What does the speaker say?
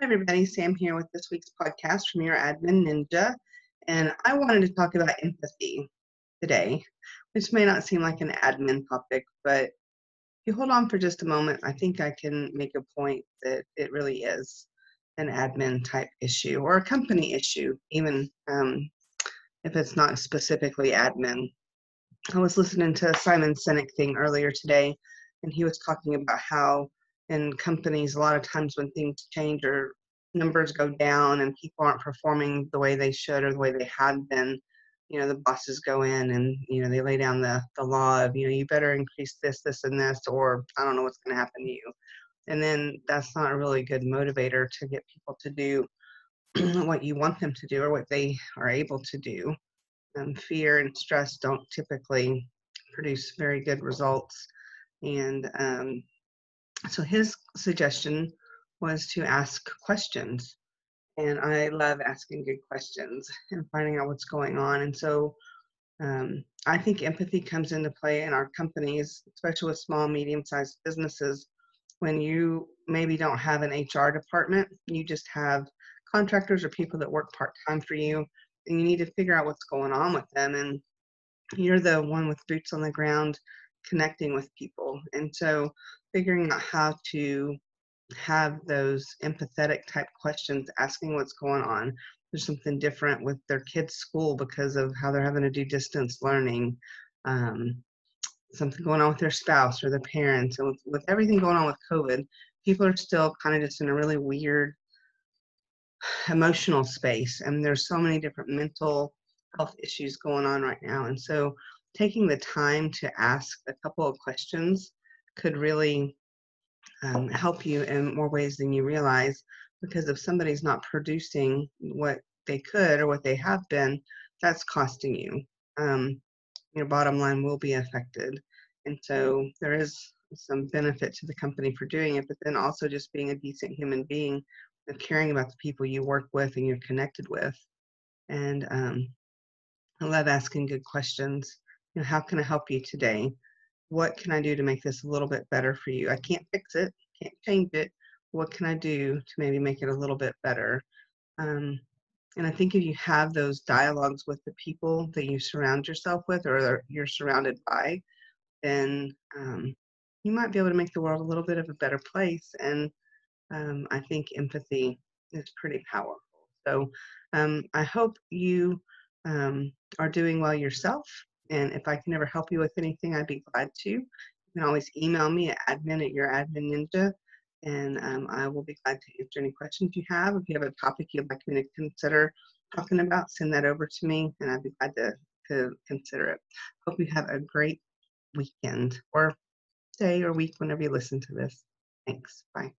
Hi, everybody. Sam here with this week's podcast from your admin ninja. And I wanted to talk about empathy today, which may not seem like an admin topic, but if you hold on for just a moment, I think I can make a point that it really is an admin type issue or a company issue, even um, if it's not specifically admin. I was listening to a Simon Sinek thing earlier today, and he was talking about how in companies, a lot of times when things change or numbers go down and people aren't performing the way they should or the way they had been, you know, the bosses go in and, you know, they lay down the, the law of, you know, you better increase this, this, and this, or I don't know what's going to happen to you. And then that's not a really good motivator to get people to do what you want them to do or what they are able to do. Um, fear and stress don't typically produce very good results. And um, so his suggestion was to ask questions. And I love asking good questions and finding out what's going on. And so um, I think empathy comes into play in our companies, especially with small, medium sized businesses. When you maybe don't have an HR department, you just have contractors or people that work part time for you, and you need to figure out what's going on with them. And you're the one with boots on the ground connecting with people. And so figuring out how to have those empathetic type questions, asking what's going on. There's something different with their kids' school because of how they're having to do distance learning. Um, something going on with their spouse or their parents. And with, with everything going on with COVID, people are still kind of just in a really weird emotional space. And there's so many different mental health issues going on right now. And so taking the time to ask a couple of questions could really um, help you in more ways than you realize because if somebody's not producing what they could or what they have been that's costing you. Um, your bottom line will be affected. And so there is some benefit to the company for doing it but then also just being a decent human being of caring about the people you work with and you're connected with. And um, i love asking good questions you know how can i help you today what can I do to make this a little bit better for you? I can't fix it, can't change it. What can I do to maybe make it a little bit better? Um, and I think if you have those dialogues with the people that you surround yourself with or you're surrounded by, then um, you might be able to make the world a little bit of a better place. And um, I think empathy is pretty powerful. So um, I hope you um, are doing well yourself and if I can ever help you with anything, I'd be glad to. You can always email me at admin at your admin ninja, and um, I will be glad to answer any questions you have. If you have a topic you'd like me to consider talking about, send that over to me, and I'd be glad to, to consider it. Hope you have a great weekend or day or week whenever you listen to this. Thanks. Bye.